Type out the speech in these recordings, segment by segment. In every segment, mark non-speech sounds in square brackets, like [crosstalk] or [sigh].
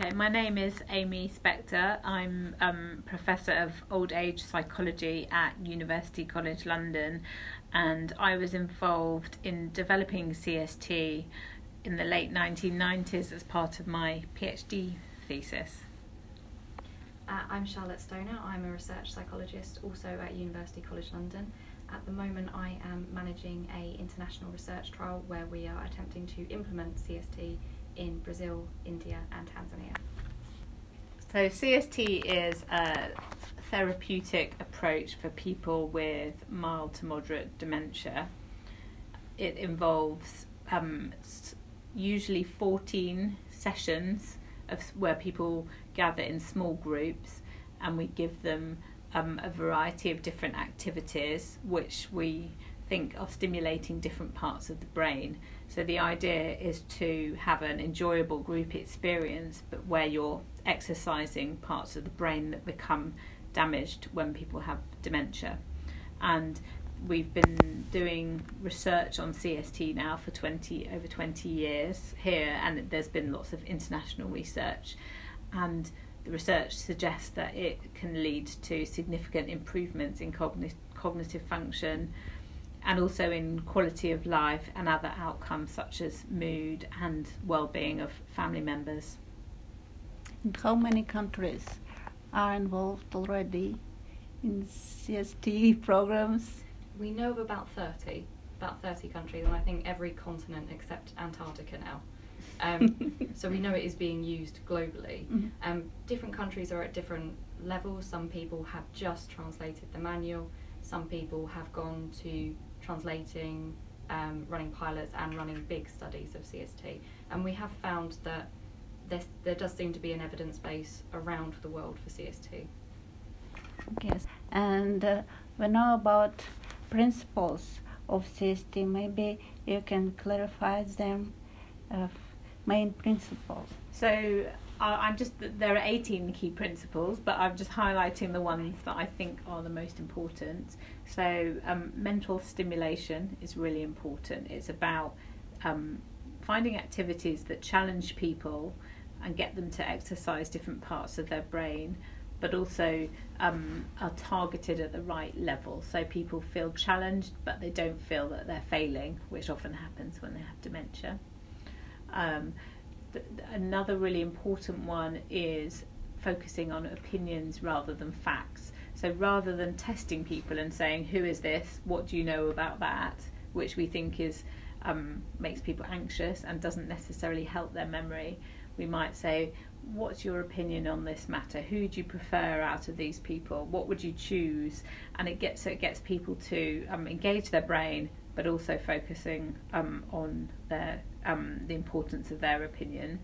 Okay, my name is Aimee Spector. I'm um, Professor of Old Age Psychology at University College London, and I was involved in developing CST in the late 1990s as part of my PhD thesis. Uh, I'm Charlotte Stoner. I'm a research psychologist also at University College London. At the moment, I am managing a international research trial where we are attempting to implement CST in Brazil, India, and Tanzania. So, CST is a therapeutic approach for people with mild to moderate dementia. It involves um, usually 14 sessions of where people gather in small groups and we give them um, a variety of different activities which we think are stimulating different parts of the brain. So the idea is to have an enjoyable group experience, but where you're exercising parts of the brain that become damaged when people have dementia. And we've been doing research on CST now for 20 over 20 years here, and there's been lots of international research, and the research suggests that it can lead to significant improvements in cognitive cognitive function, and also in quality of life and other outcomes such as mood and well-being of family members. And how many countries are involved already in CST programs? We know of about 30, about 30 countries, and I think every continent except Antarctica now. Um, [laughs] so we know it is being used globally. Mm-hmm. Um, different countries are at different levels. Some people have just translated the manual. Some people have gone to translating, um, running pilots, and running big studies of CST. And we have found that there does seem to be an evidence base around the world for CST. Yes, and uh, we know about principles of CST. Maybe you can clarify them, uh, main principles. So I'm just there are 18 key principles, but I'm just highlighting the ones that I think are the most important. So um, mental stimulation is really important. It's about um, finding activities that challenge people and get them to exercise different parts of their brain, but also um, are targeted at the right level. So people feel challenged, but they don't feel that they're failing, which often happens when they have dementia. Um, another really important one is focusing on opinions rather than facts. So rather than testing people and saying, "Who is this? What do you know about that?" which we think is um, makes people anxious and doesn't necessarily help their memory, we might say, "What's your opinion on this matter? Who do you prefer out of these people? What would you choose?" And it gets so it gets people to um, engage their brain, but also focusing um, on their um, the importance of their opinion.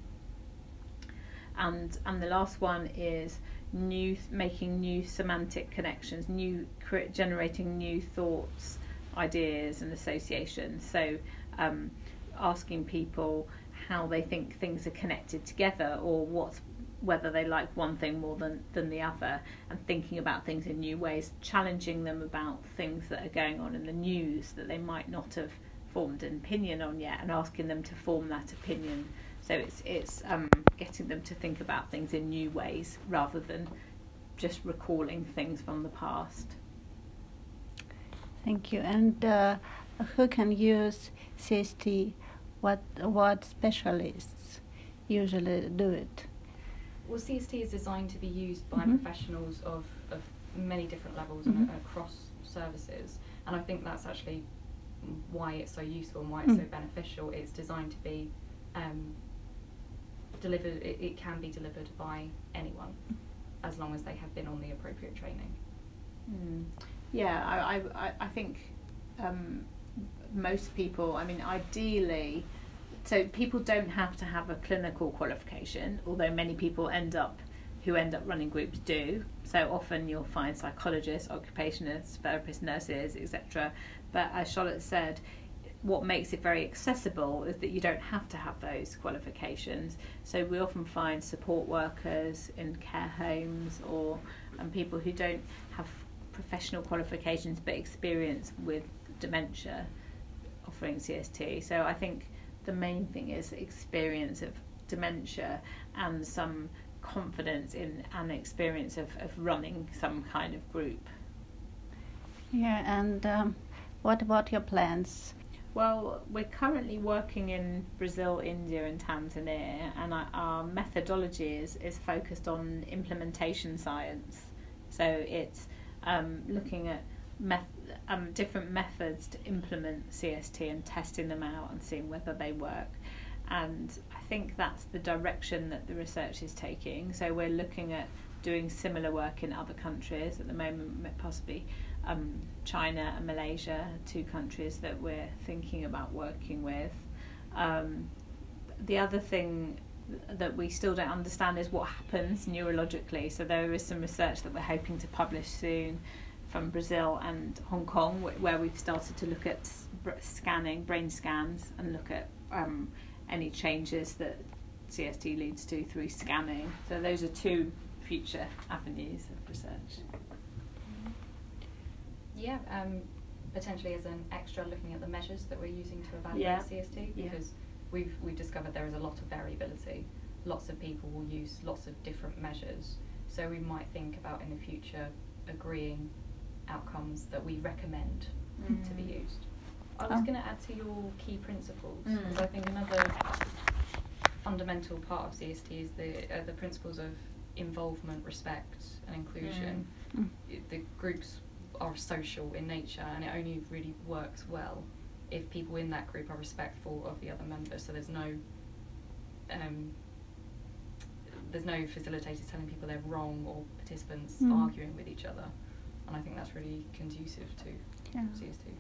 And and the last one is new making new semantic connections, new generating new thoughts, ideas, and associations. So um, asking people how they think things are connected together or what's whether they like one thing more than, than the other and thinking about things in new ways, challenging them about things that are going on in the news that they might not have formed an opinion on yet and asking them to form that opinion. So it's it's um, getting them to think about things in new ways rather than just recalling things from the past. Thank you. And uh, who can use CST? What what specialists usually do it? Well, CST is designed to be used by mm-hmm. professionals of, of many different levels mm-hmm. and across services, and I think that's actually why it's so useful and why it's mm. so beneficial. It's designed to be um, delivered. It, it, can be delivered by anyone, as long as they have been on the appropriate training. Mm. Yeah, I I, I think um, most people. I mean, ideally. So people don't have to have a clinical qualification, although many people end up who end up running groups do. So often you'll find psychologists, occupationists, therapists, nurses, etc. But as Charlotte said, what makes it very accessible is that you don't have to have those qualifications. So we often find support workers in care homes or and people who don't have professional qualifications but experience with dementia offering CST. So I think the main thing is experience of dementia and some confidence in and experience of, of running some kind of group. Yeah, and um, what about your plans? Well, we're currently working in Brazil, India, and Tanzania, and our, our methodology is, is focused on implementation science. So it's um, looking at meth- um, different methods to implement CST and testing them out and seeing whether they work. And I think that's the direction that the research is taking. So we're looking at doing similar work in other countries at the moment, possibly um, China and Malaysia, two countries that we're thinking about working with. Um, the other thing that we still don't understand is what happens neurologically. So there is some research that we're hoping to publish soon from Brazil and Hong Kong, where we've started to look at scanning, brain scans, and look at um, any changes that CST leads to through scanning. So those are two future avenues of research. Yeah, um, potentially as an extra looking at the measures that we're using to evaluate yeah. CST because yeah. we've we've discovered there is a lot of variability. Lots of people will use lots of different measures. So we might think about in the future agreeing outcomes that we recommend mm. to be mm. used. I was oh. going to add to your key principles because mm. I think another fundamental part of CST is the uh, the principles of involvement, respect, and inclusion. Mm. The groups are social in nature, and it only really works well if people in that group are respectful of the other members. So there's no um, there's no facilitators telling people they're wrong or participants mm. arguing with each other, and I think that's really conducive to yeah. CST.